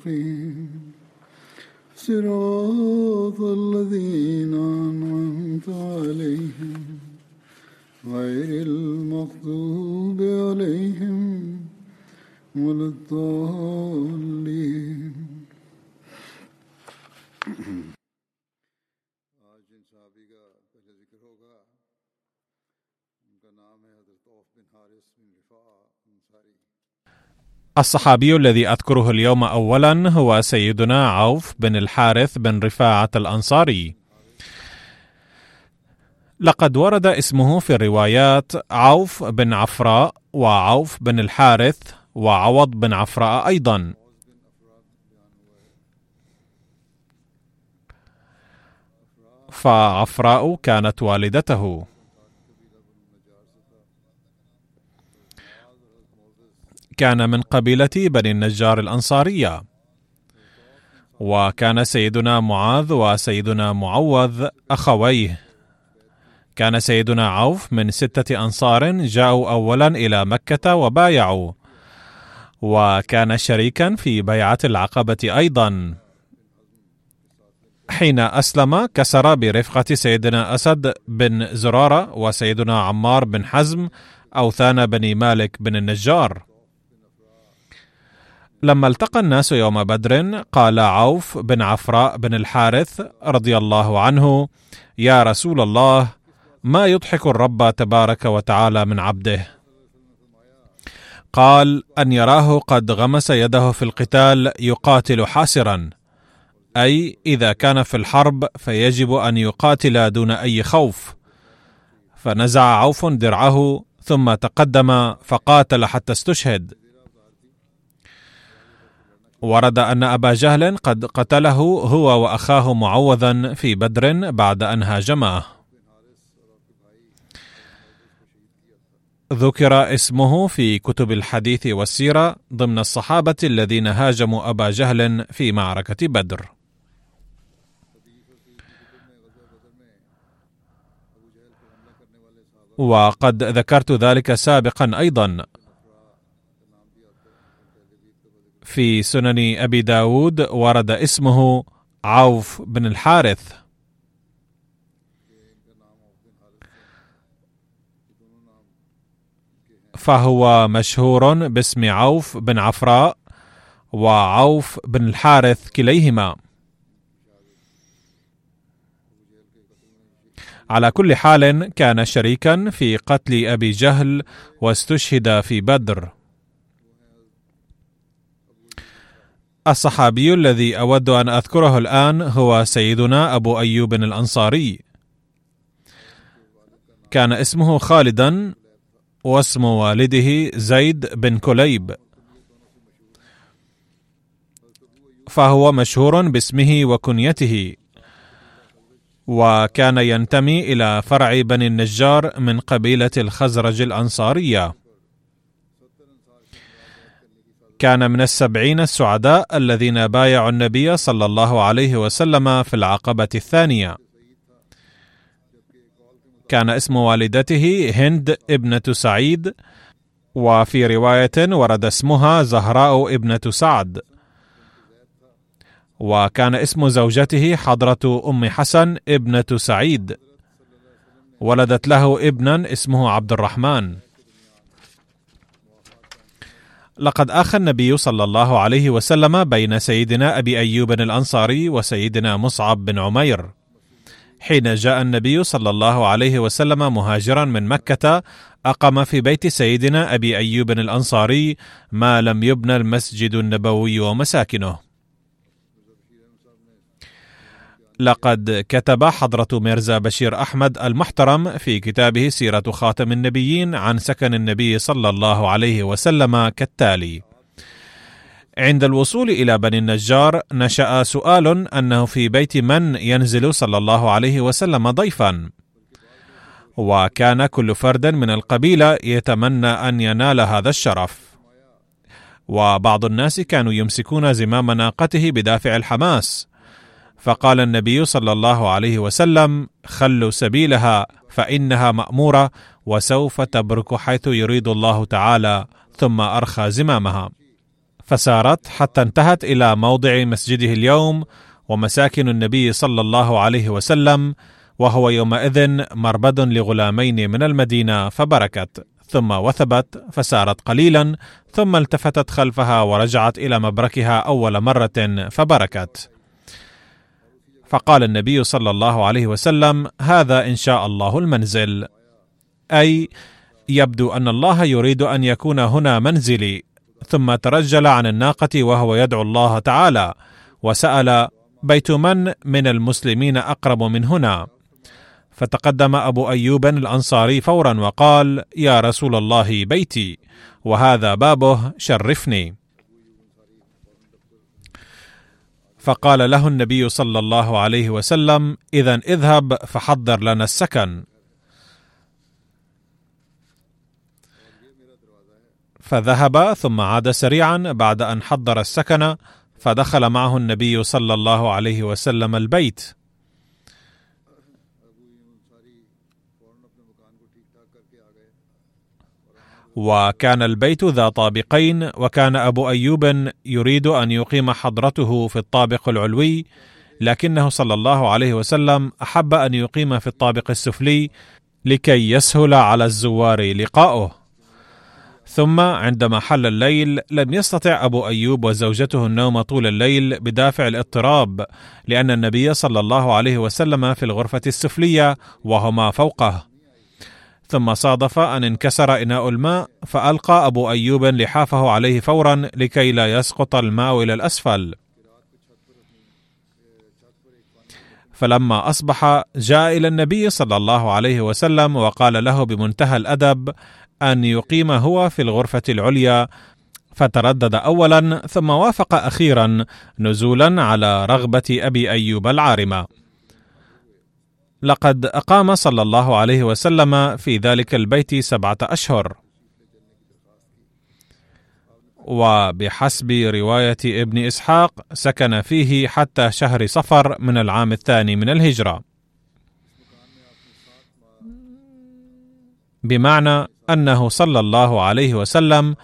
Please. الصحابي الذي أذكره اليوم اولا هو سيدنا عوف بن الحارث بن رفاعة الأنصاري. لقد ورد اسمه في الروايات عوف بن عفراء وعوف بن الحارث وعوض بن عفراء أيضا. فعفراء كانت والدته. كان من قبيلة بني النجار الأنصارية. وكان سيدنا معاذ وسيدنا معوذ أخويه. كان سيدنا عوف من ستة أنصار جاءوا اولا إلى مكة وبايعوا. وكان شريكا في بيعة العقبة أيضا. حين أسلم كسر برفقة سيدنا أسد بن زرارة وسيدنا عمار بن حزم أوثان بني مالك بن النجار. لما التقى الناس يوم بدر قال عوف بن عفراء بن الحارث رضي الله عنه يا رسول الله ما يضحك الرب تبارك وتعالى من عبده؟ قال أن يراه قد غمس يده في القتال يقاتل حاسرا أي إذا كان في الحرب فيجب أن يقاتل دون أي خوف. فنزع عوف درعه ثم تقدم فقاتل حتى استشهد. ورد أن أبا جهل قد قتله هو وأخاه معوذا في بدر بعد أن هاجماه ذكر اسمه في كتب الحديث والسيرة ضمن الصحابة الذين هاجموا أبا جهل في معركة بدر. وقد ذكرت ذلك سابقا أيضا في سنن أبي داود ورد اسمه عوف بن الحارث. فهو مشهور باسم عوف بن عفراء وعوف بن الحارث كليهما. على كل حال كان شريكا في قتل أبي جهل واستشهد في بدر. الصحابي الذي أود أن أذكره الآن هو سيدنا أبو أيوب الأنصاري. كان اسمه خالدا واسم والده زيد بن كليب. فهو مشهور باسمه وكنيته وكان ينتمي إلى فرع بني النجار من قبيلة الخزرج الأنصارية. كان من السبعين السعداء الذين بايعوا النبي صلى الله عليه وسلم في العقبة الثانية. كان اسم والدته هند ابنة سعيد وفي رواية ورد اسمها زهراء ابنة سعد. وكان اسم زوجته حضرة أم حسن ابنة سعيد. ولدت له ابنا اسمه عبد الرحمن. لقد اخى النبي صلى الله عليه وسلم بين سيدنا أبي أيوب الأنصاري وسيدنا مصعب بن عمير. حين جاء النبي صلى الله عليه وسلم مهاجرا من مكة أقام في بيت سيدنا أبي أيوب الأنصاري ما لم يبنى المسجد النبوي ومساكنه. لقد كتب حضرة ميرزا بشير أحمد المحترم في كتابه سيرة خاتم النبيين عن سكن النبي صلى الله عليه وسلم كالتالي: عند الوصول إلى بني النجار نشأ سؤال أنه في بيت من ينزل صلى الله عليه وسلم ضيفا، وكان كل فرد من القبيلة يتمنى أن ينال هذا الشرف. وبعض الناس كانوا يمسكون زمام ناقته بدافع الحماس. فقال النبي صلى الله عليه وسلم خلوا سبيلها فإنها مأمورة وسوف تبرك حيث يريد الله تعالى ثم أرخى زمامها. فسارت حتى انتهت إلى موضع مسجده اليوم ومساكن النبي صلى الله عليه وسلم وهو يومئذ مربد لغلامين من المدينة فبركت. ثم وثبت فسارت قليلا ثم التفتت خلفها ورجعت إلى مبركها أول مرة فبركت. فقال النبي صلى الله عليه وسلم هذا إن شاء الله المنزل. أي يبدو أن الله يريد أن يكون هنا منزلي. ثم ترجل عن الناقة وهو يدعو الله تعالى وسأل بيت من من المسلمين أقرب من هنا؟ فتقدم أبو أيوب الأنصاري فورا وقال يا رسول الله بيتي وهذا بابه شرفني. فقال له النبي صلى الله عليه وسلم اذا اذهب فحضر لنا السكن. فذهب ثم عاد سريعا بعد أن حضر السكن فدخل معه النبي صلى الله عليه وسلم البيت. وكان البيت ذا طابقين وكان أبو أيوب يريد أن يقيم حضرته في الطابق العلوي لكنه صلى الله عليه وسلم أحب أن يقيم في الطابق السفلي لكي يسهل على الزوار لقاؤه. ثم عندما حل الليل لم يستطع أبو أيوب وزوجته النوم طول الليل بدافع الاضطراب لأن النبي صلى الله عليه وسلم في الغرفة السفلية وهما فوقه. ثم صادف أن انكسر إناء الماء فألقى أبو أيوب لحافه عليه فورا لكي لا يسقط الماء إلى الأسفل. فلما أصبح جاء إلى النبي صلى الله عليه وسلم وقال له بمنتهى الأدب أن يقيم هو في الغرفة العليا فتردد أولا ثم وافق أخيرا نزولا على رغبة أبي أيوب العارمة. لقد أقام صلى الله عليه وسلم في ذلك البيت سبعة أشهر. وبحسب رواية ابن إسحاق سكن فيه حتى شهر صفر من العام الثاني من الهجرة. بمعنى أنه صلى الله عليه وسلم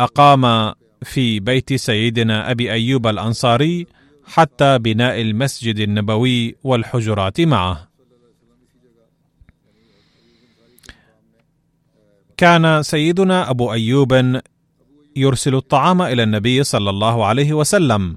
أقام في بيت سيدنا أبي أيوب الأنصاري حتى بناء المسجد النبوي والحجرات معه. كان سيدنا أبو أيوب يرسل الطعام إلى النبي صلى الله عليه وسلم.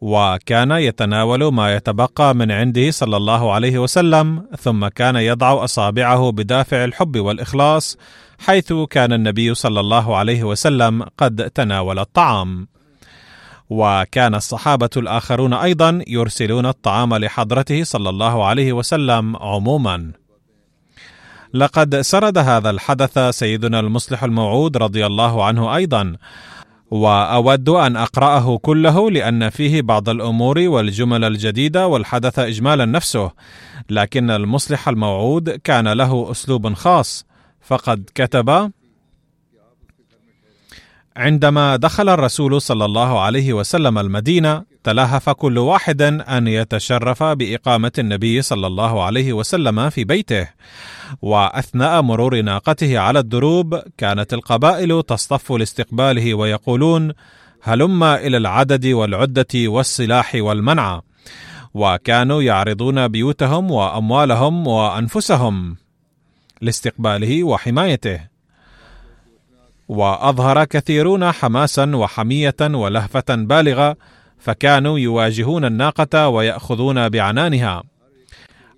وكان يتناول ما يتبقى من عنده صلى الله عليه وسلم ثم كان يضع أصابعه بدافع الحب والإخلاص حيث كان النبي صلى الله عليه وسلم قد تناول الطعام. وكان الصحابة الآخرون أيضا يرسلون الطعام لحضرته صلى الله عليه وسلم عموما. لقد سرد هذا الحدث سيدنا المصلح الموعود رضي الله عنه أيضا. وأود أن أقرأه كله لأن فيه بعض الأمور والجمل الجديدة والحدث اجمالا نفسه. لكن المصلح الموعود كان له أسلوب خاص. فقد كتب عندما دخل الرسول صلى الله عليه وسلم المدينة تلهف كل واحد أن يتشرف بإقامة النبي صلى الله عليه وسلم في بيته. وأثناء مرور ناقته على الدروب كانت القبائل تصطف لاستقباله ويقولون هلم إلى العدد والعدة والسلاح والمنع. وكانوا يعرضون بيوتهم وأموالهم وأنفسهم لاستقباله وحمايته. وأظهر كثيرون حماسا وحمية ولهفة بالغة فكانوا يواجهون الناقة ويأخذون بعنانها.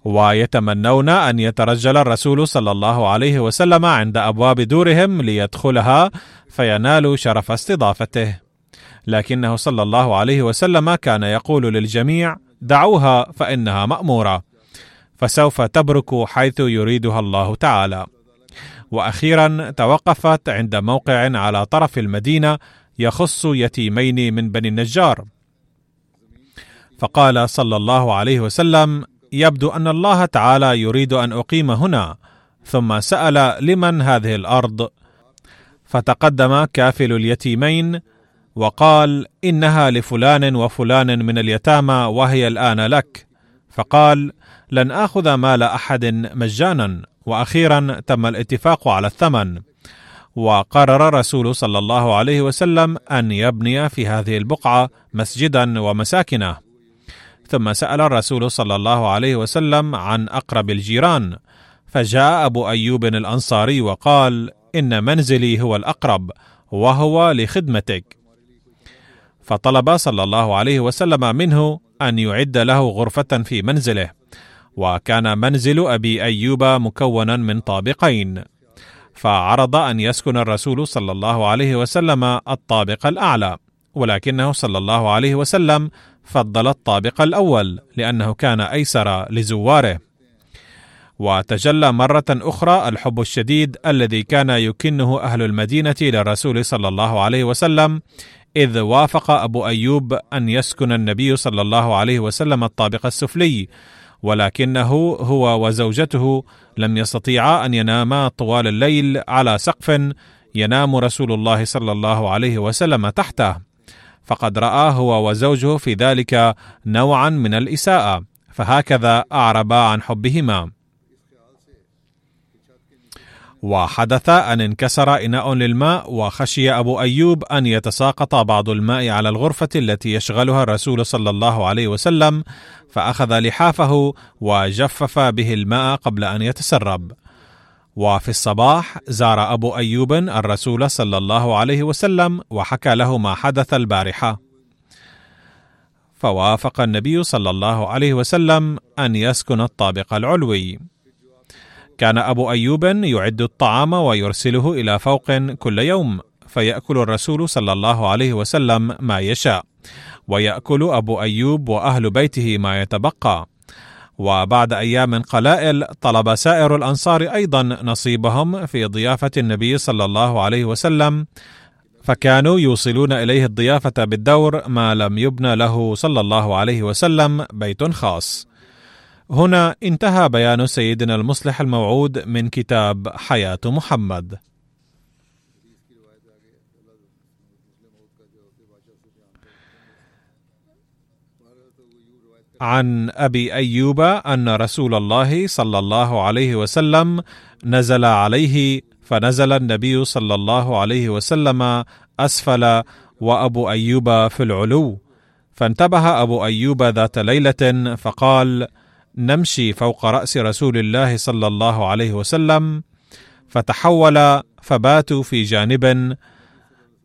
ويتمنون أن يترجل الرسول صلى الله عليه وسلم عند أبواب دورهم ليدخلها فينال شرف استضافته. لكنه صلى الله عليه وسلم كان يقول للجميع دعوها فإنها مأمورة فسوف تبرك حيث يريدها الله تعالى. وأخيرا توقفت عند موقع على طرف المدينة يخص يتيمين من بني النجار. فقال صلى الله عليه وسلم يبدو أن الله تعالى يريد أن أقيم هنا. ثم سأل لمن هذه الأرض؟ فتقدم كافل اليتيمين وقال إنها لفلان وفلان من اليتامى وهي الآن لك. فقال لن آخذ مال أحد مجانا. وأخيرا تم الاتفاق على الثمن. وقرر الرسول صلى الله عليه وسلم أن يبني في هذه البقعة مسجدا ومساكنه. ثم سأل الرسول صلى الله عليه وسلم عن أقرب الجيران. فجاء أبو أيوب الأنصاري وقال إن منزلي هو الأقرب وهو لخدمتك. فطلب صلى الله عليه وسلم منه أن يعد له غرفة في منزله. وكان منزل أبي أيوب مكونا من طابقين فعرض أن يسكن الرسول صلى الله عليه وسلم الطابق الأعلى ولكنه صلى الله عليه وسلم فضل الطابق الأول لأنه كان أيسر لزواره. وتجلى مرة أخرى الحب الشديد الذي كان يكنه أهل المدينة للرسول صلى الله عليه وسلم إذ وافق أبو أيوب أن يسكن النبي صلى الله عليه وسلم الطابق السفلي ولكنه هو وزوجته لم يستطيعا أن يناما طوال الليل على سقف ينام رسول الله صلى الله عليه وسلم تحته. فقد رأى هو وزوجه في ذلك نوعا من الإساءة فهكذا أعربا عن حبهما. وحدث أن انكسر إناء للماء وخشي أبو أيوب أن يتساقط بعض الماء على الغرفة التي يشغلها الرسول صلى الله عليه وسلم فأخذ لحافه وجفف به الماء قبل أن يتسرب. وفي الصباح زار أبو أيوب الرسول صلى الله عليه وسلم وحكى له ما حدث البارحة. فوافق النبي صلى الله عليه وسلم أن يسكن الطابق العلوي. كان أبو أيوب يعد الطعام ويرسله إلى فوق كل يوم فيأكل الرسول صلى الله عليه وسلم ما يشاء ويأكل أبو أيوب وأهل بيته ما يتبقى. وبعد أيام قلائل طلب سائر الأنصار أيضا نصيبهم في ضيافة النبي صلى الله عليه وسلم فكانوا يوصلون إليه الضيافة بالدور ما لم يبنى له صلى الله عليه وسلم بيت خاص. هنا انتهى بيان سيدنا المصلح الموعود من كتاب حياة محمد. عن أبي أيوب أن رسول الله صلى الله عليه وسلم نزل عليه فنزل النبي صلى الله عليه وسلم أسفل وأبو أيوب في العلو فانتبه أبو أيوب ذات ليلة فقال نمشي فوق رأس رسول الله صلى الله عليه وسلم فتحول فباتوا في جانب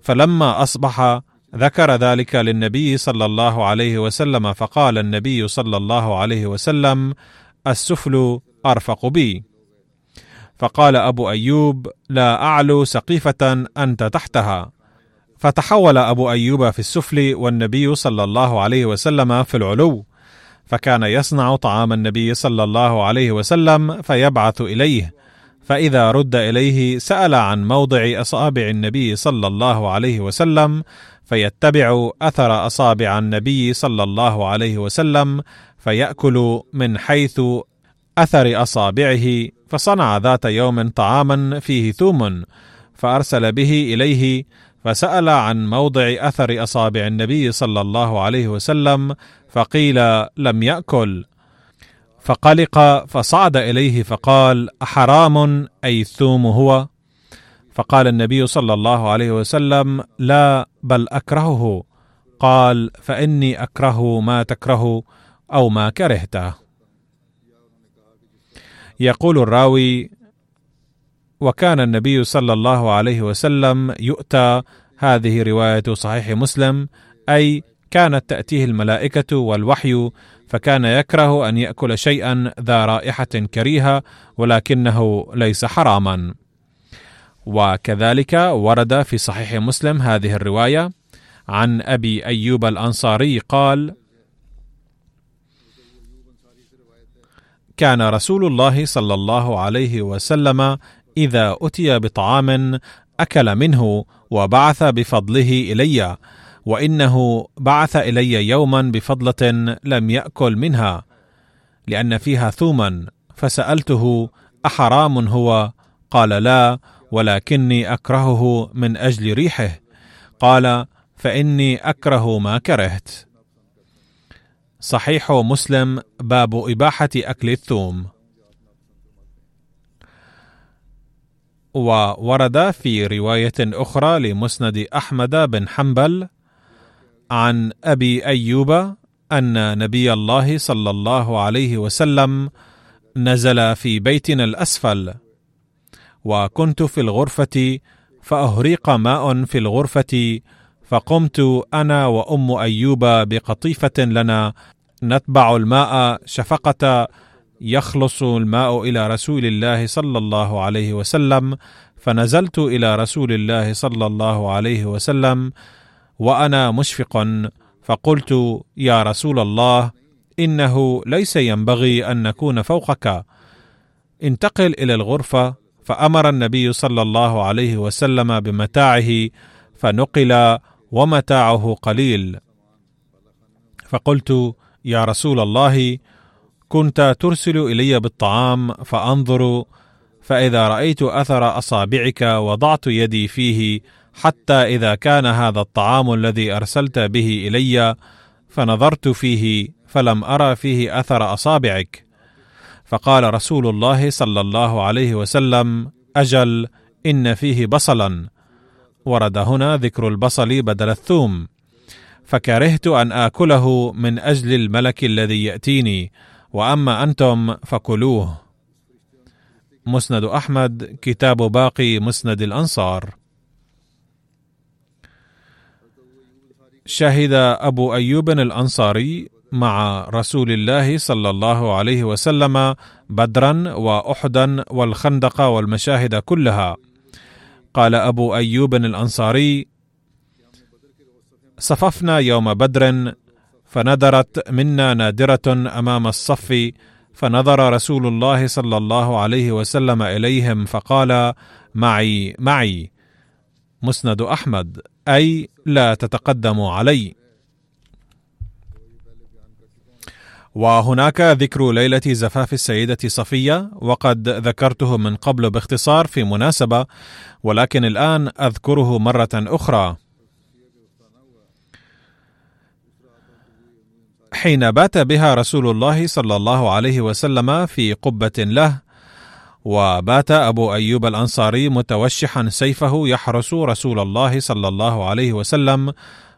فلما أصبح ذكر ذلك للنبي صلى الله عليه وسلم فقال النبي صلى الله عليه وسلم السفل أرفق بي. فقال أبو أيوب لا أعلو سقيفة أنت تحتها. فتحول أبو أيوب في السفل والنبي صلى الله عليه وسلم في العلو. فكان يصنع طعام النبي صلى الله عليه وسلم فيبعث إليه. فإذا رد إليه سأل عن موضع أصابع النبي صلى الله عليه وسلم فيتبع أثر أصابع النبي صلى الله عليه وسلم فيأكل من حيث أثر أصابعه فصنع ذات يوم طعاما فيه ثوم فأرسل به إليه فسأل عن موضع أثر أصابع النبي صلى الله عليه وسلم فقيل لم يأكل. فقلق فصعد إليه فقال أحرام أي الثوم هو؟ فقال النبي صلى الله عليه وسلم لا بل أكرهه. قال فإني أكره ما تكره أو ما كرهته. يقول الراوي وكان النبي صلى الله عليه وسلم يؤتى هذه رواية صحيح مسلم أي كانت تأتيه الملائكة والوحي فكان يكره أن يأكل شيئا ذا رائحة كريهة ولكنه ليس حراما. وكذلك ورد في صحيح مسلم هذه الرواية عن أبي أيوب الأنصاري قال كان رسول الله صلى الله عليه وسلم إذا أتي بطعام أكل منه وبعث بفضله إلي وإنه بعث إلي يوما بفضلة لم يأكل منها لأن فيها ثوما. فسألته أحرام هو؟ قال لا ولكني أكرهه من أجل ريحه. قال فإني أكره ما كرهت. صحيح مسلم باب إباحة أكل الثوم. وورد في رواية أخرى لمسند أحمد بن حنبل عن أبي أيوب أن نبي الله صلى الله عليه وسلم نزل في بيتنا الأسفل وكنت في الغرفة فأهريق ماء في الغرفة فقمت أنا وأم أيوب بقطيفة لنا نتبع الماء شفقة يخلص الماء إلى رسول الله صلى الله عليه وسلم فنزلت إلى رسول الله صلى الله عليه وسلم وأنا مشفق فقلت يا رسول الله إنه ليس ينبغي أن نكون فوقك. انتقل إلى الغرفة. فأمر النبي صلى الله عليه وسلم بمتاعه فنقل ومتاعه قليل. فقلت يا رسول الله كنت ترسل إلي بالطعام فأنظر فإذا رأيت أثر أصابعك وضعت يدي فيه حتى إذا كان هذا الطعام الذي أرسلت به إلي فنظرت فيه فلم أرى فيه أثر أصابعك. فقال رسول الله صلى الله عليه وسلم أجل إن فيه بصلا. ورد هنا ذكر البصل بدل الثوم. فكرهت أن آكله من أجل الملك الذي يأتيني وأما أنتم فكلوه. مسند أحمد كتاب باقي مسند الأنصار. شهد أبو أيوب الأنصاري مع رسول الله صلى الله عليه وسلم بدرا وأحدا والخندق والمشاهد كلها. قال أبو أيوب الأنصاري صففنا يوم بدر فندرت منا نادرة أمام الصف فنظر رسول الله صلى الله عليه وسلم إليهم فقال معي معي. مسند أحمد أي لا تتقدموا علي. وهناك ذكر ليلة زفاف السيدة صفية وقد ذكرته من قبل باختصار في مناسبة ولكن الآن أذكره مرة أخرى. حين بات بها رسول الله صلى الله عليه وسلم في قبة له وبات أبو أيوب الأنصاري متوشحا سيفه يحرس رسول الله صلى الله عليه وسلم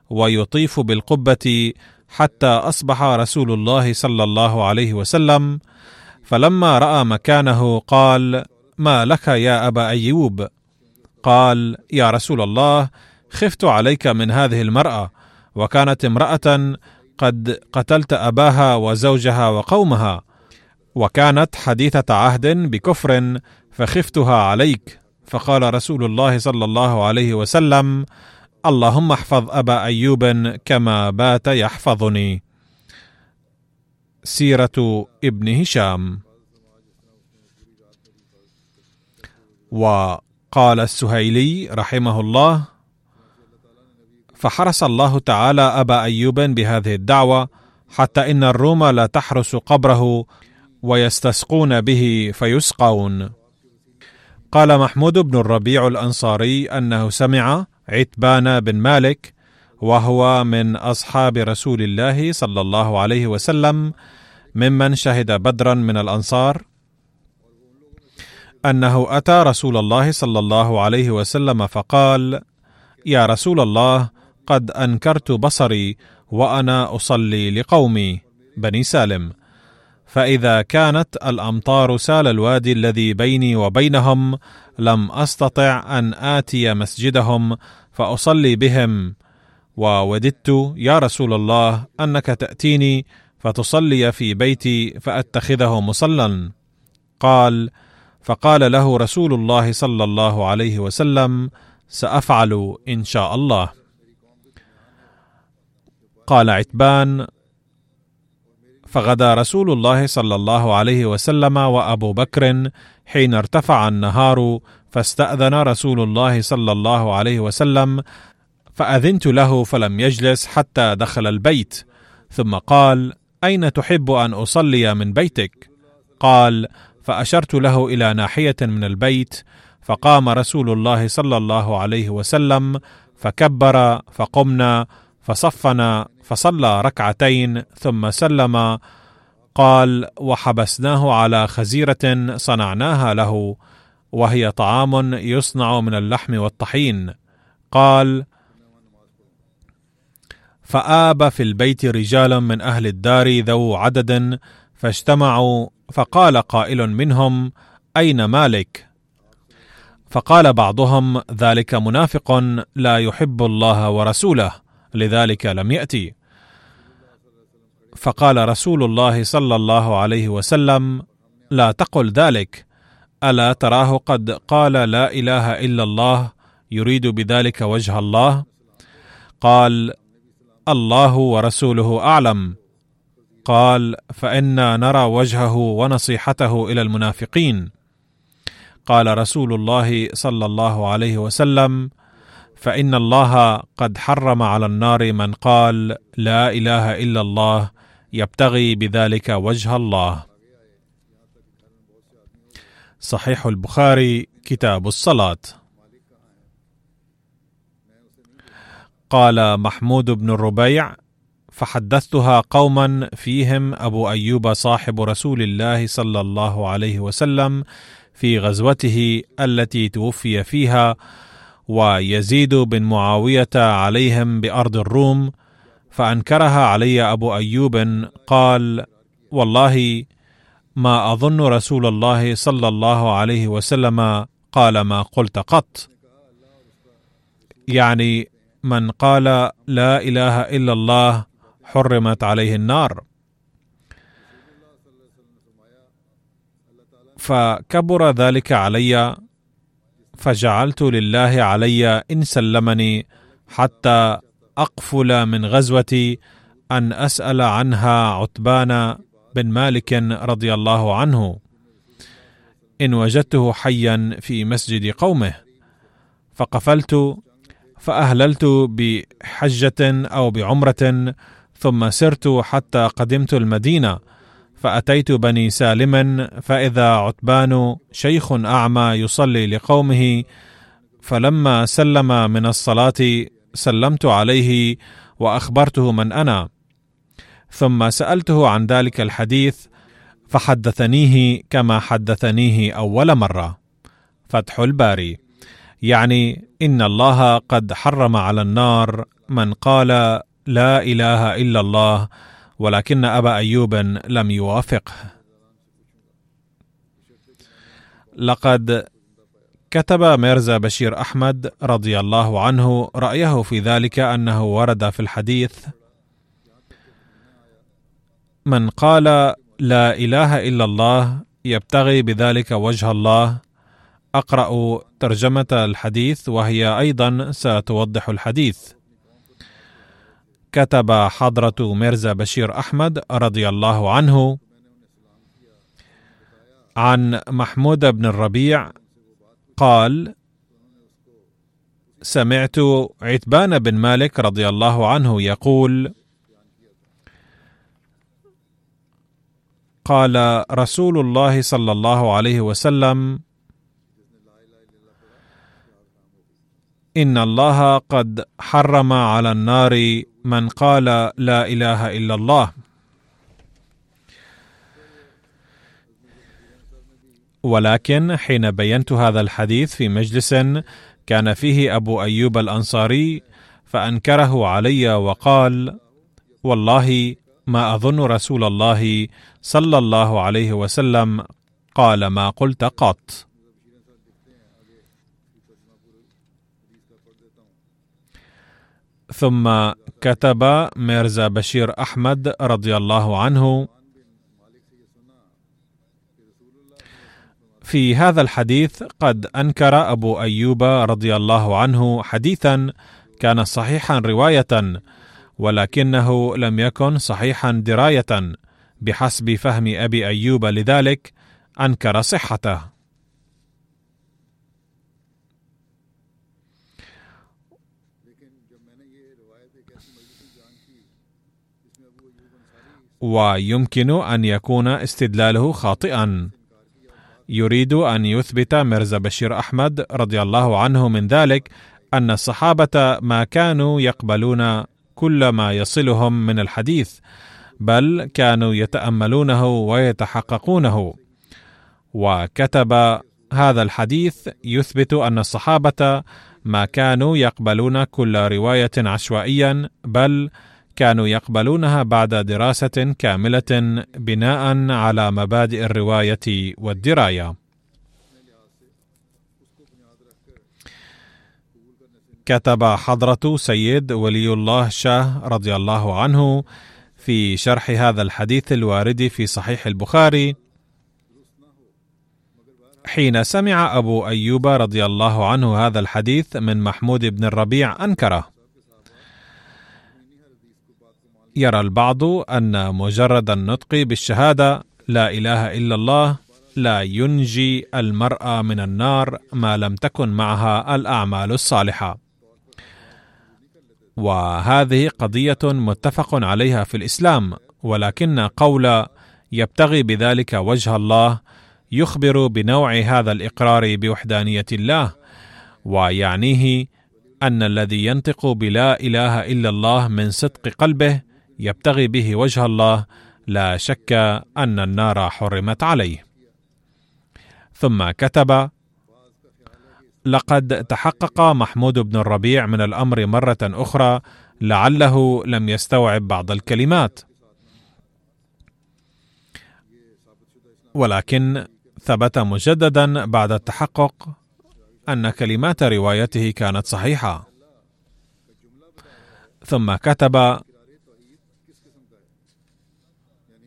ويطيف بالقبة حتى أصبح رسول الله صلى الله عليه وسلم. فلما رأى مكانه قال ما لك يا أبا أيوب؟ قال يا رسول الله خفت عليك من هذه المرأة وكانت امرأة قد قتلت أباها وزوجها وقومها وكانت حديثة عهد بكفر فخفتها عليك. فقال رسول الله صلى الله عليه وسلم اللهم احفظ أبا أيوب كما بات يحفظني. سيرة ابن هشام. وقال السهيلي رحمه الله فحرس الله تعالى أبا أيوب بهذه الدعوة حتى إن الروم لا تحرس قبره ويستسقون به فيسقون. قال محمود بن الربيع الأنصاري أنه سمع عتبان بن مالك وهو من أصحاب رسول الله صلى الله عليه وسلم ممن شهد بدرا من الأنصار أنه أتى رسول الله صلى الله عليه وسلم فقال يا رسول الله قد أنكرت بصري وأنا أصلي لقومي بني سالم فإذا كانت الأمطار سال الوادي الذي بيني وبينهم لم أستطع أن آتي مسجدهم فأصلي بهم. ووددت يا رسول الله أنك تأتيني فتصلي في بيتي فأتخذه مصلى قال فقال له رسول الله صلى الله عليه وسلم سأفعل إن شاء الله. قال عتبان فغدا رسول الله صلى الله عليه وسلم وأبو بكر حين ارتفع النهار فاستأذن رسول الله صلى الله عليه وسلم فأذنت له فلم يجلس حتى دخل البيت. ثم قال أين تحب أن أصلي من بيتك؟ قال فأشرت له إلى ناحية من البيت فقام رسول الله صلى الله عليه وسلم فكبر فقمنا فصفنا فصلى ركعتين ثم سلم. قال وحبسناه على خزيرة صنعناها له وهي طعام يصنع من اللحم والطحين. قال فآب في البيت رجال من أهل الدار ذو عدد فاجتمعوا فقال قائل منهم أين مالك؟ فقال بعضهم ذلك منافق لا يحب الله ورسوله. لذلك لم يأتي. فقال رسول الله صلى الله عليه وسلم لا تقل ذلك. ألا تراه قد قال لا إله إلا الله يريد بذلك وجه الله؟ قال الله ورسوله أعلم. قال فإنا نرى وجهه ونصيحته إلى المنافقين. قال رسول الله صلى الله عليه وسلم فإن الله قد حرم على النار من قال لا إله إلا الله يبتغي بذلك وجه الله. صحيح البخاري كتاب الصلاة. قال محمود بن الربيع فحدثتها قوما فيهم أبو أيوب صاحب رسول الله صلى الله عليه وسلم في غزوته التي توفي فيها ويزيد بن معاوية عليهم بأرض الروم فأنكرها علي أبو أيوب قال والله ما أظن رسول الله صلى الله عليه وسلم قال ما قلت قط. يعني من قال لا إله إلا الله حرمت عليه النار. فكبر ذلك علي فجعلت لله علي إن سلمني حتى أقفل من غزوتي أن أسأل عنها عتبان بن مالك رضي الله عنه. إن وجدته حيا في مسجد قومه. فقفلت فأهللت بحجة أو بعمرة ثم سرت حتى قدمت المدينة. فأتيت بني سالم فإذا عتبان شيخ أعمى يصلي لقومه فلما سلم من الصلاة سلمت عليه وأخبرته من أنا. ثم سألته عن ذلك الحديث فحدثنيه كما حدثنيه أول مرة. فتح الباري. يعني إن الله قد حرم على النار من قال لا إله إلا الله ولكن أبا أيوب لم يوافقه لقد كتب ميرزا بشير أحمد رضي الله عنه رأيه في ذلك أنه ورد في الحديث من قال لا إله إلا الله يبتغي بذلك وجه الله. أقرأ ترجمة الحديث وهي أيضا ستوضح الحديث. كتب حضرة ميرزا بشير أحمد رضي الله عنه عن محمود بن الربيع قال سمعت عتبان بن مالك رضي الله عنه يقول قال رسول الله صلى الله عليه وسلم إن الله قد حرم على النار من قال لا إله إلا الله. ولكن حين بينت هذا الحديث في مجلس كان فيه أبو أيوب الأنصاري فأنكره علي وقال والله ما أظن رسول الله صلى الله عليه وسلم قال ما قلت قط. ثم كتب ميرزا بشير أحمد رضي الله عنه في هذا الحديث قد أنكر أبو أيوب رضي الله عنه حديثا كان صحيحا رواية ولكنه لم يكن صحيحا دراية بحسب فهم أبي أيوب لذلك أنكر صحته. ويمكن أن يكون استدلاله خاطئا. يريد أن يثبت مرزا بشير أحمد رضي الله عنه من ذلك أن الصحابة ما كانوا يقبلون كل ما يصلهم من الحديث بل كانوا يتأملونه ويتحققونه. وكتب هذا الحديث يثبت أن الصحابة ما كانوا يقبلون كل رواية عشوائيا بل كانوا يقبلونها بعد دراسة كاملة بناء على مبادئ الرواية والدراية. كتب حضرة سيد ولي الله شاه رضي الله عنه في شرح هذا الحديث الوارد في صحيح البخاري. حين سمع أبو أيوب رضي الله عنه هذا الحديث من محمود بن الربيع أنكره. يرى البعض أن مجرد النطق بالشهادة لا إله إلا الله لا ينجي المرأة من النار ما لم تكن معها الأعمال الصالحة. وهذه قضية متفق عليها في الإسلام، ولكن قول يبتغي بذلك وجه الله يخبر بنوع هذا الإقرار بوحدانية الله، ويعنيه أن الذي ينطق بلا إله إلا الله من صدق قلبه يبتغي به وجه الله لا شك أن النار حرمت عليه. ثم كتب لقد تحقق محمود بن الربيع من الأمر مرة أخرى لعله لم يستوعب بعض الكلمات. ولكن ثبت مجددا بعد التحقق أن كلمات روايته كانت صحيحة. ثم كتب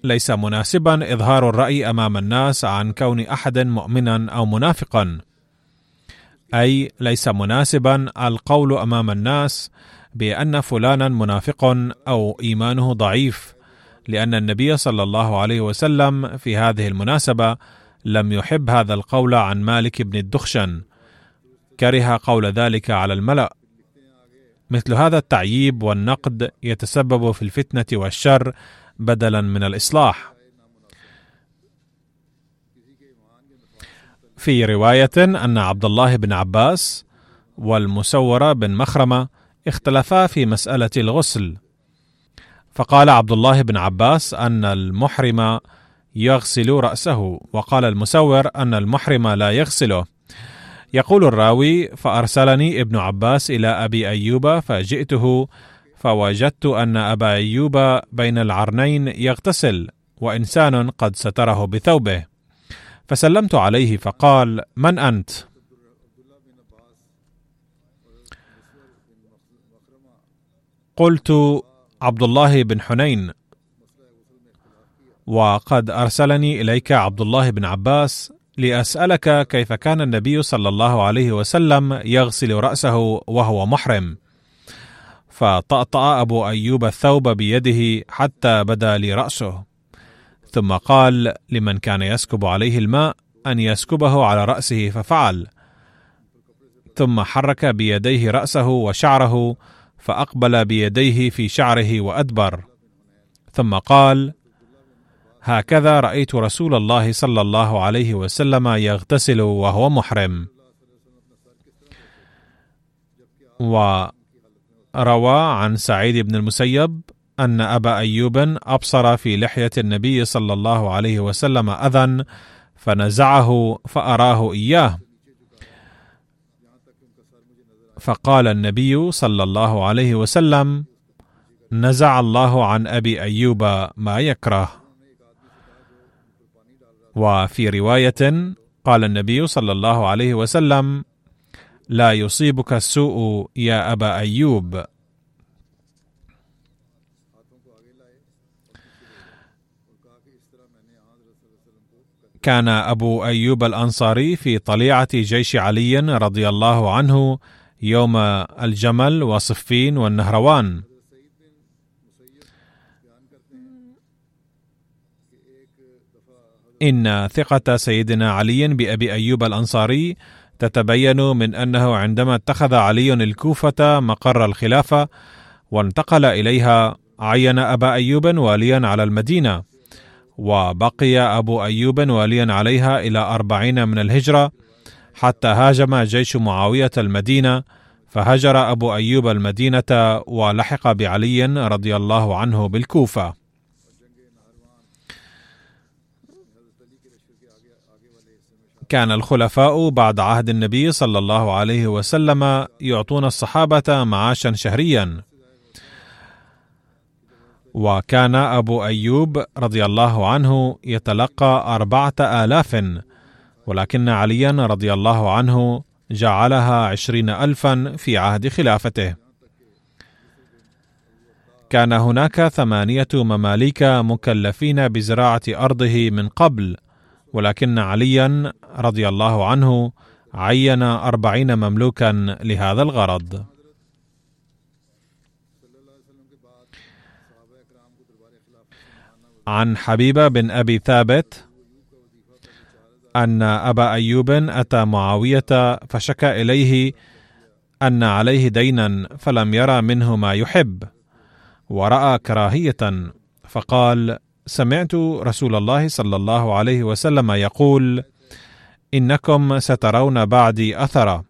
ليس مناسبا إظهار الرأي أمام الناس عن كون احد مؤمنا أو منافقا. أي ليس مناسبا القول أمام الناس بأن فلانا منافق أو إيمانه ضعيف لأن النبي صلى الله عليه وسلم في هذه المناسبة لم يحب هذا القول عن مالك بن الدخشن. كره قول ذلك على الملأ. مثل هذا التعييب والنقد يتسبب في الفتنة والشر بدلا من الإصلاح. في رواية أن عبد الله بن عباس والمسور بن مخرمة اختلفا في مسألة الغسل. فقال عبد الله بن عباس أن المحرم يغسل رأسه وقال المسور أن المحرم لا يغسله. يقول الراوي فأرسلني ابن عباس إلى أبي أيوب فجئته فوجدت أن أبا أيوب بين العرنين يغتسل وإنسان قد ستره بثوبه. فسلمت عليه فقال من أنت؟ قلت عبد الله بن حنين. وقد أرسلني إليك عبد الله بن عباس لأسألك كيف كان النبي صلى الله عليه وسلم يغسل رأسه وهو محرم. فطأطأ أبو أيوب الثوب بيده حتى بدا لي رأسه ثم قال لمن كان يسكب عليه الماء أن يسكبه على رأسه ففعل. ثم حرك بيديه رأسه وشعره فأقبل بيديه في شعره وأدبر. ثم قال هكذا رأيت رسول الله صلى الله عليه وسلم يغتسل وهو محرم. و روى عن سعيد بن المسيب أن أبا أيوب أبصر في لحية النبي صلى الله عليه وسلم أذى فنزعه فأراه إياه. فقال النبي صلى الله عليه وسلم نزع الله عن أبي أيوب ما يكره. وفي رواية قال النبي صلى الله عليه وسلم لا يصيبك السوء يا أبا أيوب. كان أبو أيوب الأنصاري في طليعة جيش علي رضي الله عنه يوم الجمل وصفين والنهروان. إن ثقة سيدنا علي بأبي أيوب الأنصاري تتبين من أنه عندما اتخذ علي الكوفة مقر الخلافة وانتقل إليها عين أبا أيوب واليا على المدينة وبقي أبو أيوب واليا عليها إلى أربعين من الهجرة حتى هاجم جيش معاوية المدينة فهجر أبو أيوب المدينة ولحق بعلي رضي الله عنه بالكوفة. كان الخلفاء بعد عهد النبي صلى الله عليه وسلم يعطون الصحابة معاشا شهريا. وكان أبو أيوب رضي الله عنه يتلقى أربعة آلاف ولكن عليا رضي الله عنه جعلها عشرين الفا في عهد خلافته. كان هناك ثمانية مماليك مكلفين بزراعة أرضه من قبل ولكن عليا رضي الله عنه عين أربعين مملوكا لهذا الغرض. عن حبيبة بن أبي ثابت أن أبا أيوب أتى معاوية فشكى إليه أن عليه دينا فلم يرى منه ما يحب ورأى كراهية فقال سمعت رسول الله صلى الله عليه وسلم يقول إنكم سترون بعدي أثرا.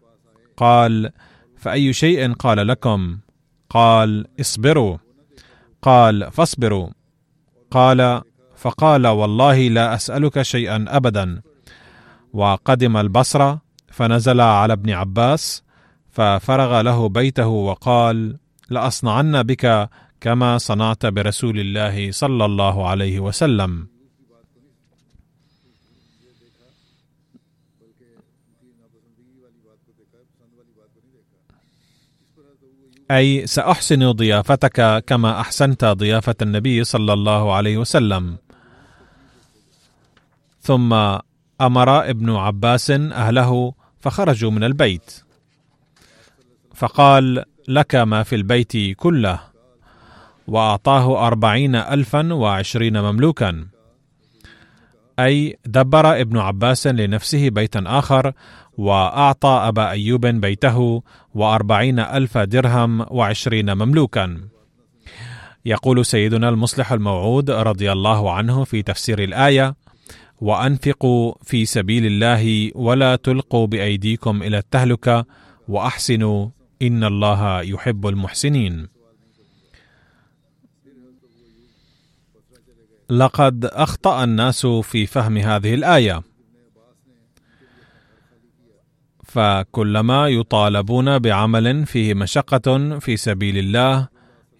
قال فأي شيء قال لكم؟ قال اصبروا. قال فاصبروا. قال فقال والله لا أسألك شيئا أبدا. وقدم البصرة فنزل على ابن عباس ففرغ له بيته وقال لأصنعن بك كما صنعت برسول الله صلى الله عليه وسلم. أي سأحسن ضيافتك كما أحسنت ضيافة النبي صلى الله عليه وسلم. ثم أمر ابن عباس أهله فخرجوا من البيت. فقال لك ما في البيت كله وأعطاه أربعين ألفا وعشرين مملوكا. أي دبر ابن عباس لنفسه بيتا آخر وأعطى أبا أيوب بيته وأربعين ألف درهم وعشرين مملوكا. يقول سيدنا المصلح الموعود رضي الله عنه في تفسير الآية وأنفقوا في سبيل الله ولا تلقوا بأيديكم إلى التهلكة وأحسنوا إن الله يحب المحسنين. لقد أخطأ الناس في فهم هذه الآية. فكلما يطالبون بعمل فيه مشقة في سبيل الله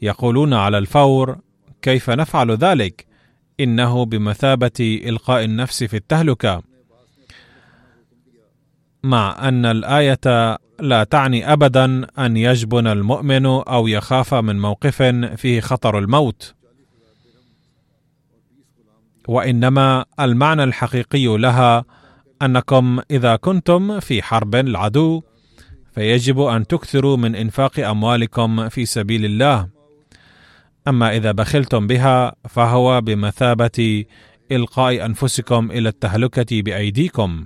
يقولون على الفور كيف نفعل ذلك؟ إنه بمثابة إلقاء النفس في التهلكة. مع أن الآية لا تعني ابدا أن يجبن المؤمن أو يخاف من موقف فيه خطر الموت. وإنما المعنى الحقيقي لها أنكم إذا كنتم في حرب العدو فيجب أن تكثروا من إنفاق أموالكم في سبيل الله. أما إذا بخلتم بها فهو بمثابة إلقاء أنفسكم إلى التهلكة بأيديكم.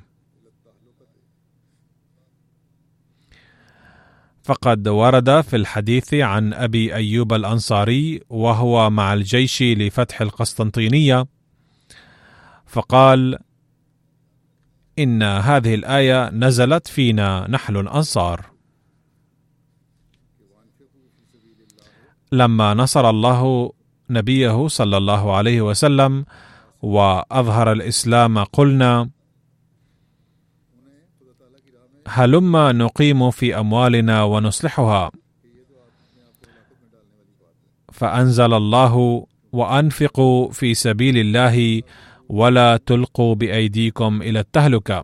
فقد ورد في الحديث عن أبي أيوب الأنصاري وهو مع الجيش لفتح القسطنطينية فقال إن هذه الآية نزلت فينا نحن الأنصار. لما نصر الله نبيه صلى الله عليه وسلم وأظهر الإسلام قلنا هلما نقيم في أموالنا ونصلحها. فأنزل الله وأنفقوا في سبيل الله ولا تلقوا بأيديكم إلى التهلكة.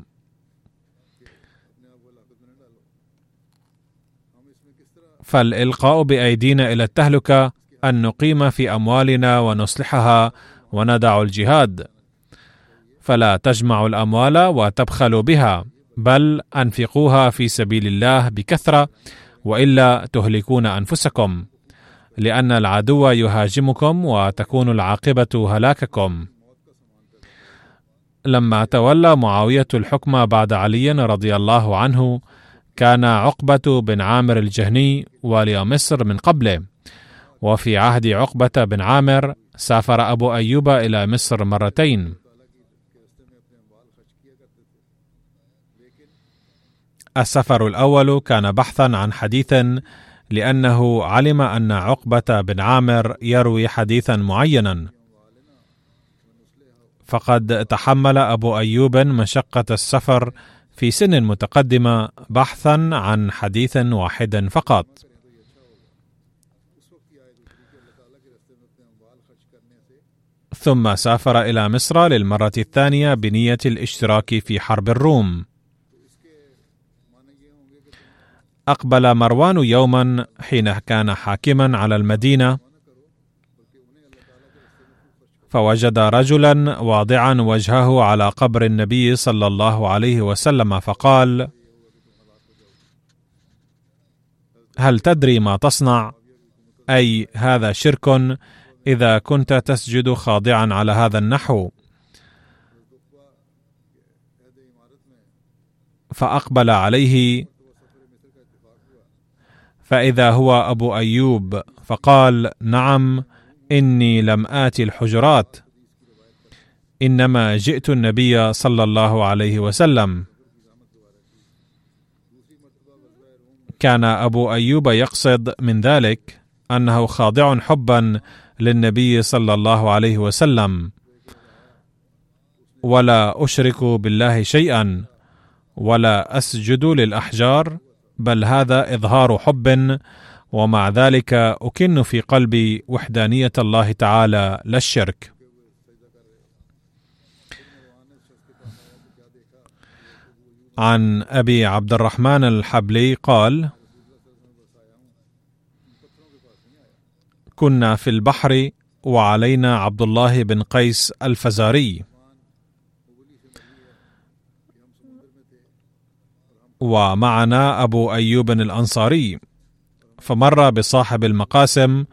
فالإلقاء بأيدينا إلى التهلكة أن نقيم في أموالنا ونصلحها وندع الجهاد. فلا تجمعوا الأموال وتبخلوا بها بل أنفقوها في سبيل الله بكثرة وإلا تهلكون أنفسكم لأن العدو يهاجمكم وتكون العاقبة هلاككم. لما تولى معاوية الحكم بعد علي رضي الله عنه كان عقبة بن عامر الجهني والي مصر من قبله. وفي عهد عقبة بن عامر سافر أبو أيوب إلى مصر مرتين. السفر الأول كان بحثا عن حديث لأنه علم أن عقبة بن عامر يروي حديثا معينا. فقد تحمل أبو أيوب مشقة السفر في سن متقدمة بحثا عن حديث واحد فقط. ثم سافر إلى مصر للمرة الثانية بنية الاشتراك في حرب الروم. أقبل مروان يوما حين كان حاكما على المدينة فوجد رجلا واضعا وجهه على قبر النبي صلى الله عليه وسلم فقال هل تدري ما تصنع؟ أي هذا شرك إذا كنت تسجد خاضعا على هذا النحو. فأقبل عليه فإذا هو أبو أيوب فقال نعم إني لم ات الحجرات. إنما جئت النبي صلى الله عليه وسلم. كان أبو أيوب يقصد من ذلك أنه خاضع حبا للنبي صلى الله عليه وسلم. ولا أشرك بالله شيئا ولا أسجد للأحجار بل هذا إظهار حب ومع ذلك أكن في قلبي وحدانية الله تعالى لا الشرك. عن أبي عبد الرحمن الحبلي قال كنا في البحر وعلينا عبد الله بن قيس الفزاري. ومعنا أبو أيوب الأنصاري. فمر بصاحب المقاسم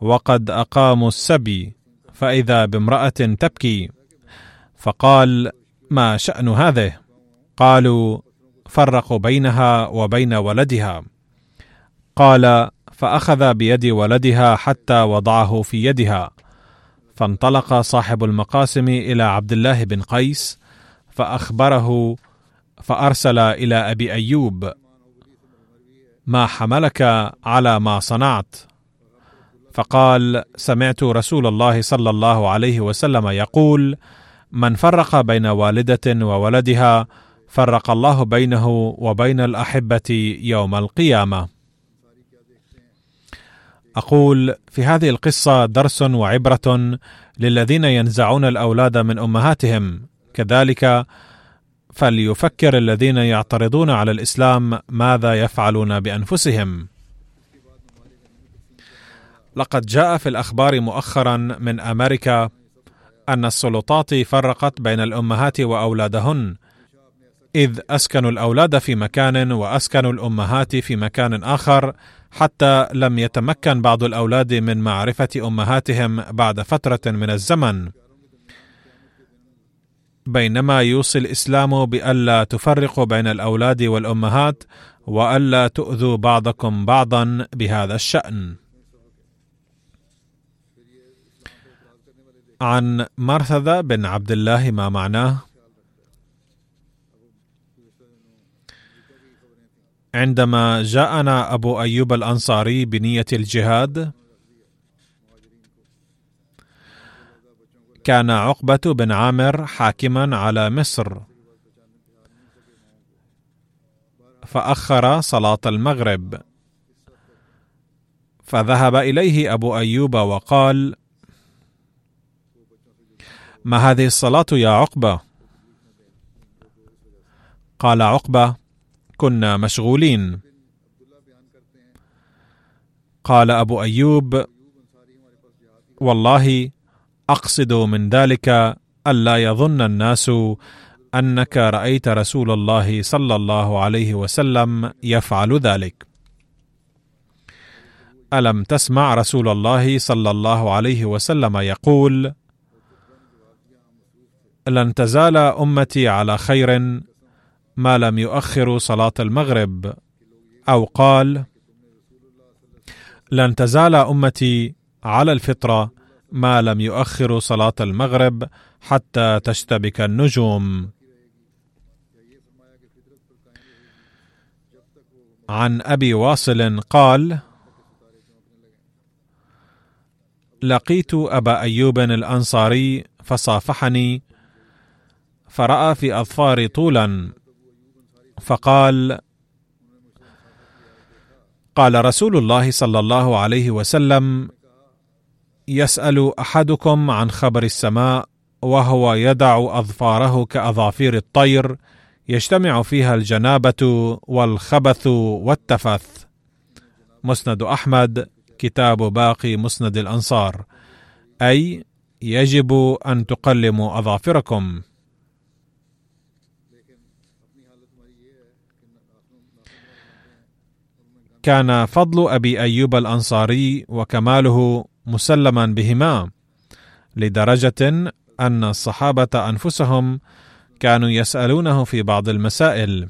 وقد أقاموا السبي فإذا بامرأة تبكي. فقال ما شأن هذه؟ قالوا فرقوا بينها وبين ولدها. قال فأخذ بيد ولدها حتى وضعه في يدها. فانطلق صاحب المقاسم إلى عبد الله بن قيس فأخبره فأرسل إلى أبي أيوب ما حملك على ما صنعت. فقال سمعت رسول الله صلى الله عليه وسلم يقول من فرق بين والدة وولدها فرق الله بينه وبين الأحبة يوم القيامة. أقول في هذه القصة درس وعبرة للذين ينزعون الأولاد من أمهاتهم. كذلك فليفكر الذين يعترضون على الإسلام ماذا يفعلون بأنفسهم. لقد جاء في الأخبار مؤخرا من أمريكا أن السلطات فرقت بين الأمهات وأولادهن إذ أسكنوا الأولاد في مكان وأسكنوا الأمهات في مكان آخر حتى لم يتمكن بعض الأولاد من معرفة أمهاتهم بعد فترة من الزمن. بينما يوصي الإسلام بألا تفرقوا بين الأولاد والأمهات وألا تؤذوا بعضكم بعضا بهذا الشأن. عن مرثد بن عبد الله ما معناه؟ عندما جاءنا أبو أيوب الأنصاري بنية الجهاد كان عقبة بن عامر حاكما على مصر. فأخر صلاة المغرب. فذهب إليه أبو أيوب وقال ما هذه الصلاة يا عقبة؟ قال عقبة كنا مشغولين. قال أبو أيوب والله أقصد من ذلك ألا يظن الناس أنك رأيت رسول الله صلى الله عليه وسلم يفعل ذلك. ألم تسمع رسول الله صلى الله عليه وسلم يقول لن تزال أمتي على خير ما لم يؤخروا صلاة المغرب. أو قال لن تزال أمتي على الفطرة ما لم يؤخروا صلاة المغرب حتى تشتبك النجوم. عن أبي واصل قال لقيت أبا أيوب الأنصاري فصافحني فرأى في اظفاري طولا فقال قال رسول الله صلى الله عليه وسلم يسأل أحدكم عن خبر السماء وهو يدع أظفاره كأظافير الطير يجتمع فيها الجنابة والخبث والتفث مسند أحمد كتاب باقي مسند الأنصار. أي يجب أن تقلموا أظافركم. كان فضل أبي أيوب الأنصاري وكماله مسلما بهما لدرجة أن الصحابة أنفسهم كانوا يسألونه في بعض المسائل.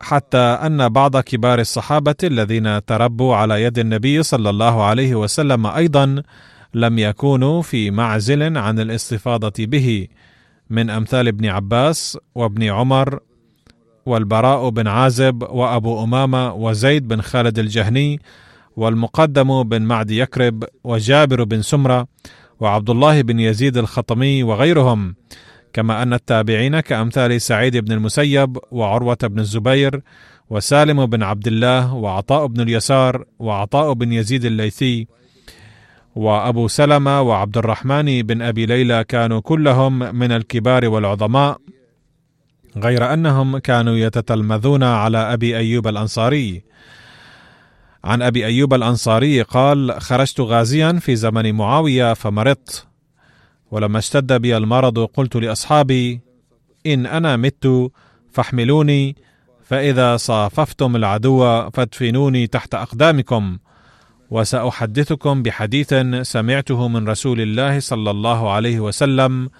حتى أن بعض كبار الصحابة الذين تربوا على يد النبي صلى الله عليه وسلم أيضا لم يكونوا في معزل عن الاستفاضة به من أمثال ابن عباس وابن عمر والبراء بن عازب وأبو أمامة وزيد بن خالد الجهني والمقدم بن معد يكرب وجابر بن سمرة وعبد الله بن يزيد الخطمي وغيرهم. كما أن التابعين كأمثال سعيد بن المسيب وعروة بن الزبير وسالم بن عبد الله وعطاء بن اليسار وعطاء بن يزيد الليثي وأبو سلمة وعبد الرحمن بن أبي ليلى كانوا كلهم من الكبار والعظماء. غير أنهم كانوا يتتلمذون على أبي أيوب الأنصاري. عن أبي أيوب الأنصاري قال خرجت غازيا في زمن معاوية فمرضت. ولما اشتد بي المرض قلت لأصحابي إن أنا مت فاحملوني فإذا صاففتم العدو فادفنوني تحت أقدامكم وسأحدثكم بحديث سمعته من رسول الله صلى الله عليه وسلم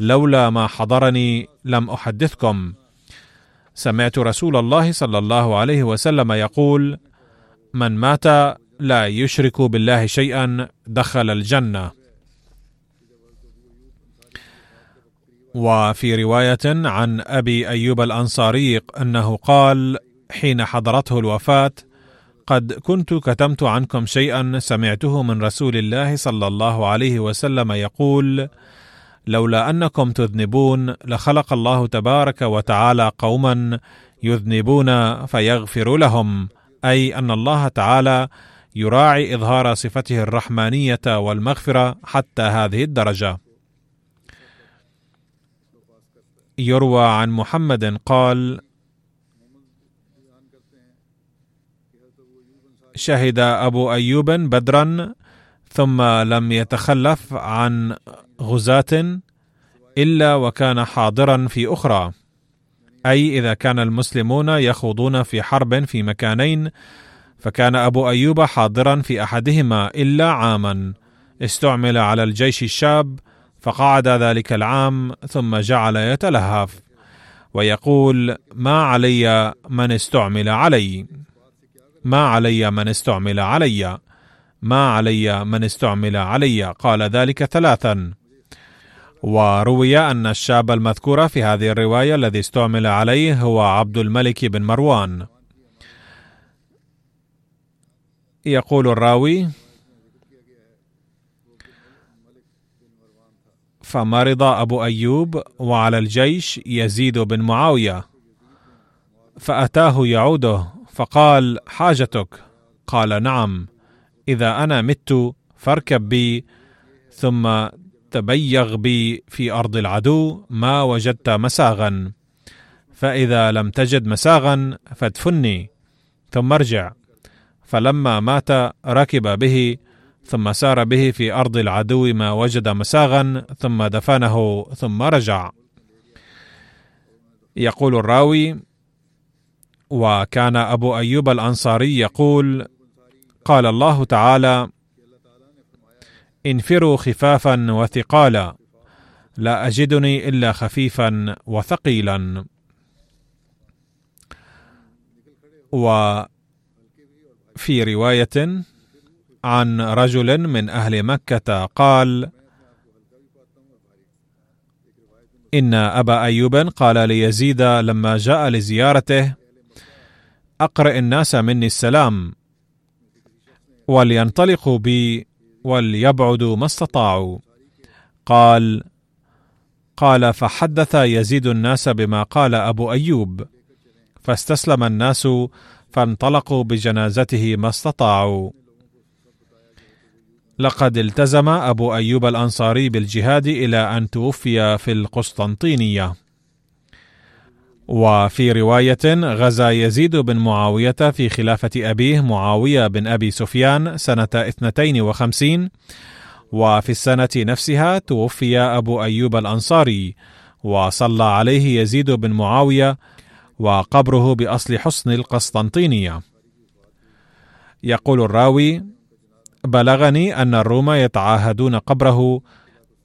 لولا ما حضرني لم أحدثكم. سمعت رسول الله صلى الله عليه وسلم يقول من مات لا يشرك بالله شيئا دخل الجنة. وفي رواية عن أبي أيوب الأنصاري أنه قال حين حضرته الوفاة قد كنت كتمت عنكم شيئا سمعته من رسول الله صلى الله عليه وسلم يقول لولا أنكم تذنبون لخلق الله تبارك وتعالى قوما يذنبون فيغفر لهم أي أن الله تعالى يراعي إظهار صفته الرحمانية والمغفرة حتى هذه الدرجة. يروى عن محمد قال شهد أبو أيوب بدرا ثم لم يتخلف عن غزاة إلا وكان حاضرا في أخرى. أي إذا كان المسلمون يخوضون في حرب في مكانين فكان أبو أيوب حاضرا في أحدهما إلا عاما. استعمل على الجيش الشاب فقعد ذلك العام ثم جعل يتلهف ويقول ما علي من استعمل علي ما علي من استعمل علي؟ ما علي من استعمل علي. قال ذلك ثلاثا. وروي أن الشاب المذكور في هذه الرواية الذي استعمل عليه هو عبد الملك بن مروان. يقول الراوي فمرض أبو أيوب وعلى الجيش يزيد بن معاوية فأتاه يعوده فقال حاجتك؟ قال نعم. إذا أنا مت فاركب بي ثم تبيغ بي في أرض العدو ما وجدت مساغا. فإذا لم تجد مساغا فادفني ثم ارجع. فلما مات ركب به ثم سار به في أرض العدو ما وجد مساغا ثم دفنه ثم رجع. يقول الراوي وكان أبو أيوب الأنصاري يقول قال الله تعالى انفروا خفافا وثقالا لا أجدني إلا خفيفا وثقيلا. وفي رواية عن رجل من أهل مكة قال إن أبا أيوب قال ليزيد لما جاء لزيارته أقرئ الناس مني السلام ولينطلقوا بي وليبعدوا ما استطاعوا. قال قال فحدث يزيد الناس بما قال أبو أيوب. فاستسلم الناس فانطلقوا بجنازته ما استطاعوا. لقد التزم أبو أيوب الأنصاري بالجهاد إلى أن توفي في القسطنطينية. وفي رواية غزا يزيد بن معاوية في خلافة أبيه معاوية بن أبي سفيان سنة 52 وفي السنة نفسها توفي أبو أيوب الأنصاري وصلى عليه يزيد بن معاوية وقبره بأصل حصن القسطنطينية. يقول الراوي بلغني أن الروم يتعاهدون قبره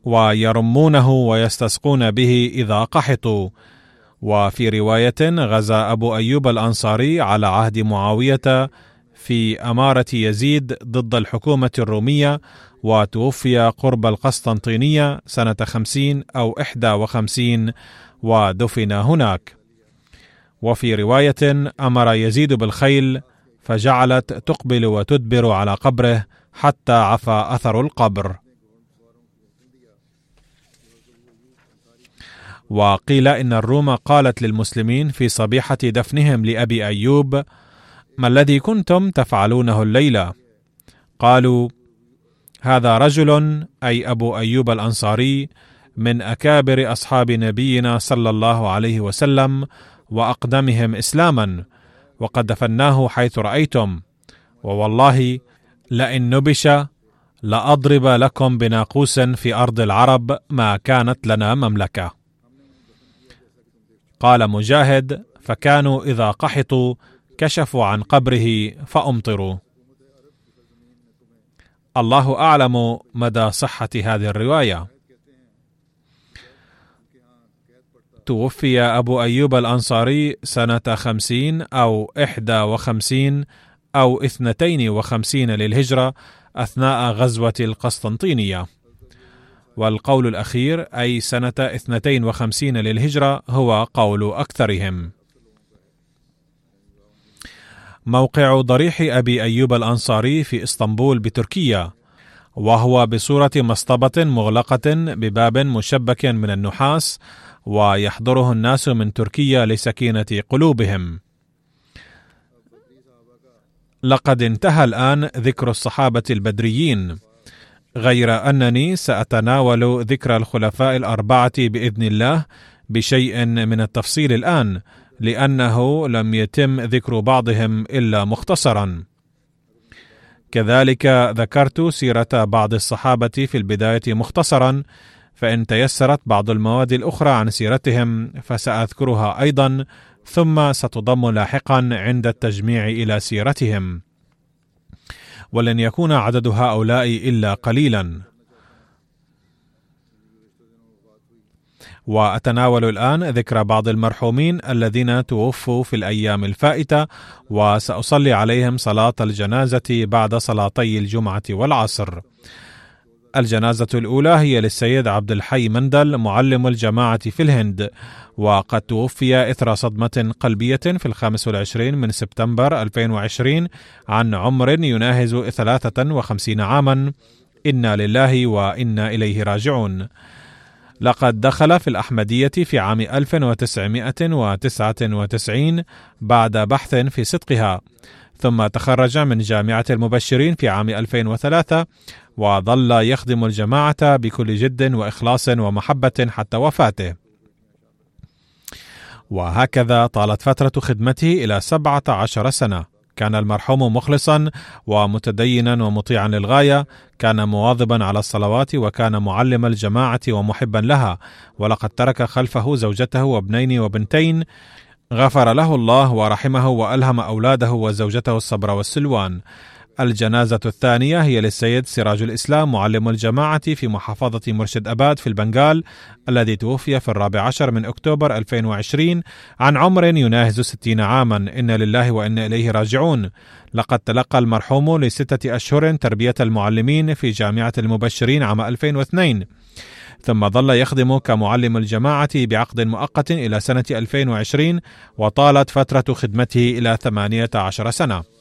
ويرمونه ويستسقون به إذا قحطوا. وفي رواية غزا أبو أيوب الأنصاري على عهد معاوية في أمارة يزيد ضد الحكومة الرومية وتوفي قرب سنة خمسين أو إحدى وخمسين ودفن هناك. وفي رواية أمر يزيد بالخيل فجعلت تقبل وتدبر على قبره حتى عفى أثر القبر. وقيل إن الروم قالت للمسلمين في صبيحة دفنهم لأبي أيوب ما الذي كنتم تفعلونه الليلة؟ قالوا هذا رجل أي أبو أيوب الأنصاري من أكابر أصحاب نبينا صلى الله عليه وسلم وأقدمهم إسلاما وقد دفناه حيث رأيتم ووالله لئن نبش لأضرب لكم بناقوس في أرض العرب ما كانت لنا مملكة. قال مجاهد فكانوا إذا قحطوا كشفوا عن قبره فأمطروا. الله أعلم مدى صحة هذه الرواية. توفي أبو أيوب الأنصاري سنة خمسين أو إحدى وخمسين أو اثنتين وخمسين للهجرة أثناء غزوة القسطنطينية. والقول الأخير أي سنة اثنتين وخمسين للهجرة هو قول أكثرهم. موقع ضريح أبي أيوب الأنصاري في إسطنبول بتركيا. وهو بصورة مصطبة مغلقة بباب مشبك من النحاس ويحضره الناس من تركيا لسكينة قلوبهم. لقد انتهى الآن ذكر الصحابة البدريين. غير أنني سأتناول ذكر الخلفاء الأربعة بإذن الله بشيء من التفصيل الآن لأنه لم يتم ذكر بعضهم إلا مختصرا. كذلك ذكرت سيرة بعض الصحابة في البداية مختصرا فإن تيسرت بعض المواد الأخرى عن سيرتهم فسأذكرها أيضا ثم ستضم لاحقا عند التجميع إلى سيرتهم. ولن يكون عدد هؤلاء إلا قليلا. وأتناول الآن ذكر بعض المرحومين الذين توفوا في الأيام الفائتة وسأصلي عليهم صلاة الجنازة بعد صلاتي الجمعة والعصر. الجنازة الأولى هي للسيد عبد الحي مندل معلم الجماعة في الهند. وقد توفي إثر صدمة قلبية في الخامس والعشرين من سبتمبر 2020 عن عمر يناهز 53 عاما. إنا لله وإنا إليه راجعون. لقد دخل في الأحمدية في عام 1999 بعد بحث في صدقها. ثم تخرج من جامعة المبشرين في عام 2003 وظل يخدم الجماعة بكل جد وإخلاص ومحبة حتى وفاته. وهكذا طالت فترة خدمته إلى 17 سنة. كان المرحوم مخلصا ومتدينا ومطيعا للغاية. كان مواظبا على الصلوات وكان معلم الجماعة ومحبا لها. ولقد ترك خلفه زوجته وابنين وبنتين غفر له الله ورحمه وألهم أولاده وزوجته الصبر والسلوان. الجنازة الثانية هي للسيد سراج الإسلام معلم الجماعة في محافظة مرشد أباد في البنغال الذي توفي في الرابع عشر من أكتوبر 2020 عن عمر يناهز ستين عاما. إن لله وإنا إليه راجعون. لقد تلقى المرحوم لستة أشهر تربية المعلمين في جامعة المبشرين عام 2002 ثم ظل يخدم كمعلم الجماعة بعقد مؤقت إلى سنة 2020 وطالت فترة خدمته إلى 18 سنة.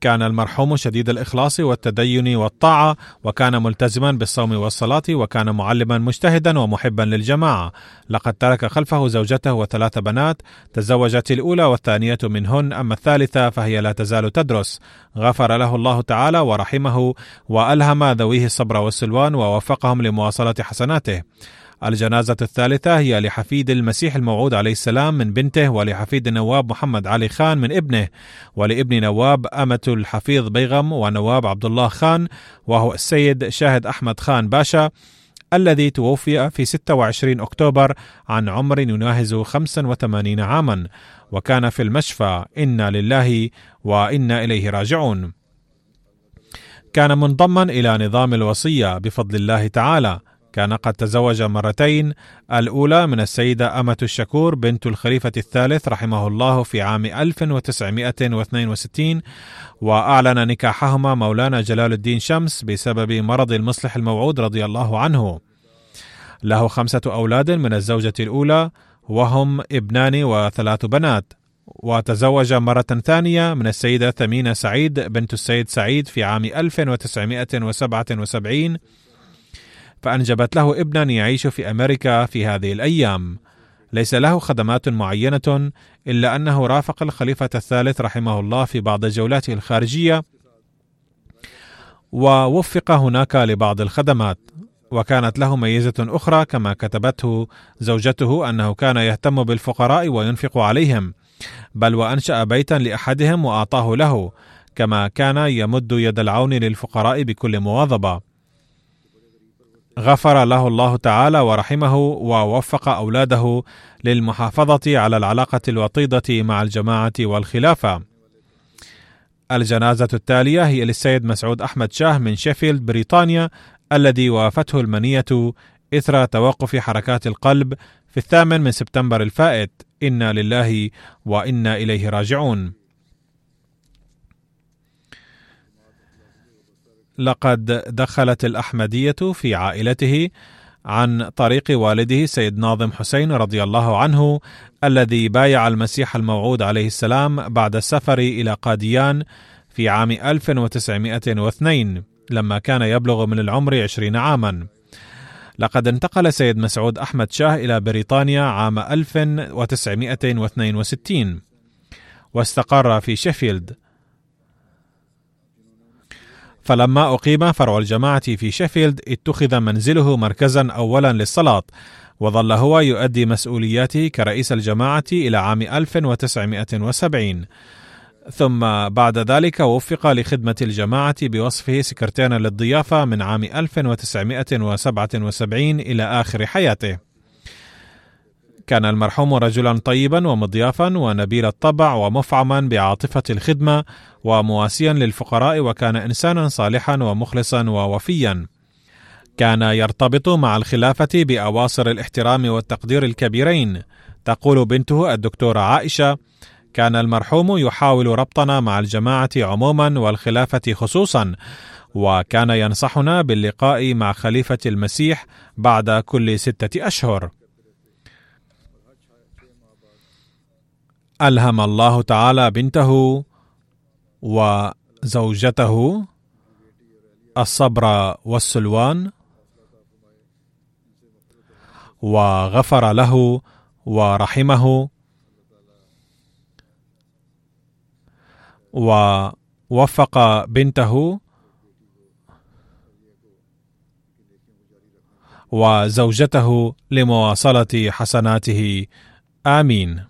كان المرحوم شديد الإخلاص والتدين والطاعة وكان ملتزما بالصوم والصلاة وكان معلما مجتهدا ومحبا للجماعة. لقد ترك خلفه زوجته وثلاث بنات تزوجت الأولى والثانية منهن أما الثالثة فهي لا تزال تدرس. غفر له الله تعالى ورحمه وألهم ذويه الصبر والسلوان ووفقهم لمواصلة حسناته. الجنازة الثالثة هي لحفيد المسيح الموعود عليه السلام من بنته ولحفيد النواب محمد علي خان من ابنه ولابن نواب أمة الحفيظ بيغم ونواب عبد الله خان وهو السيد شاهد أحمد خان باشا الذي توفي في 26 أكتوبر عن عمر يناهز 85 عاما. وكان في المشفى إنا لله وإنا إليه راجعون. كان منضما إلى نظام الوصية بفضل الله تعالى. كان قد تزوج مرتين الأولى من السيدة أمة الشكور بنت الخليفة الثالث رحمه الله في عام 1962 وأعلن نكاحهما مولانا جلال الدين شمس بسبب مرض المصلح الموعود رضي الله عنه. له خمسة أولاد من الزوجة الأولى وهم ابنان وثلاث بنات. وتزوج مرة ثانية من السيدة ثمينة سعيد بنت السيد سعيد في عام 1977 فأنجبت له ابنا يعيش في أمريكا في هذه الأيام. ليس له خدمات معينة إلا أنه رافق الخليفة الثالث رحمه الله في بعض جولاته الخارجية ووفق هناك لبعض الخدمات. وكانت له ميزة أخرى كما كتبته زوجته أنه كان يهتم بالفقراء وينفق عليهم بل وأنشأ بيتا لأحدهم وأعطاه له كما كان يمد يد العون للفقراء بكل مواظبة. غفر له الله تعالى ورحمه ووفق أولاده للمحافظة على العلاقة الوطيدة مع الجماعة والخلافة. الجنازة التالية هي للسيد مسعود أحمد شاه من شيفيلد بريطانيا الذي وافته المنية إثر توقف حركات القلب في الثامن من سبتمبر الفائت إنا لله وإنا إليه راجعون. لقد دخلت الأحمدية في عائلته عن طريق والده سيد ناظم حسين رضي الله عنه الذي بايع المسيح الموعود عليه السلام بعد السفر إلى قاديان في عام 1902 لما كان يبلغ من العمر عشرين عاما. لقد انتقل سيد مسعود أحمد شاه إلى بريطانيا عام 1962 واستقر في شيفيلد. فلما أقيم فرع الجماعة في شيفيلد اتخذ منزله مركزا أولا للصلاة وظل هو يؤدي مسؤولياته كرئيس الجماعة إلى عام 1970 ثم بعد ذلك وفق لخدمة الجماعة بوصفه سكرتيرا للضيافة من عام 1977 إلى آخر حياته. كان المرحوم رجلا طيبا ومضيافا ونبيل الطبع ومفعما بعاطفة الخدمة ومواسيا للفقراء وكان إنسانا صالحا ومخلصا ووفيا. كان يرتبط مع الخلافة بأواصر الاحترام والتقدير الكبيرين. تقول بنته الدكتورة عائشة: كان المرحوم يحاول ربطنا مع الجماعة عموما والخلافة خصوصا، وكان ينصحنا باللقاء مع خليفة المسيح بعد كل ستة أشهر. ألهم الله تعالى بنته وزوجته الصبر والسلوان وغفر له ورحمه ووفق بنته وزوجته لمواصلة حسناته. آمين.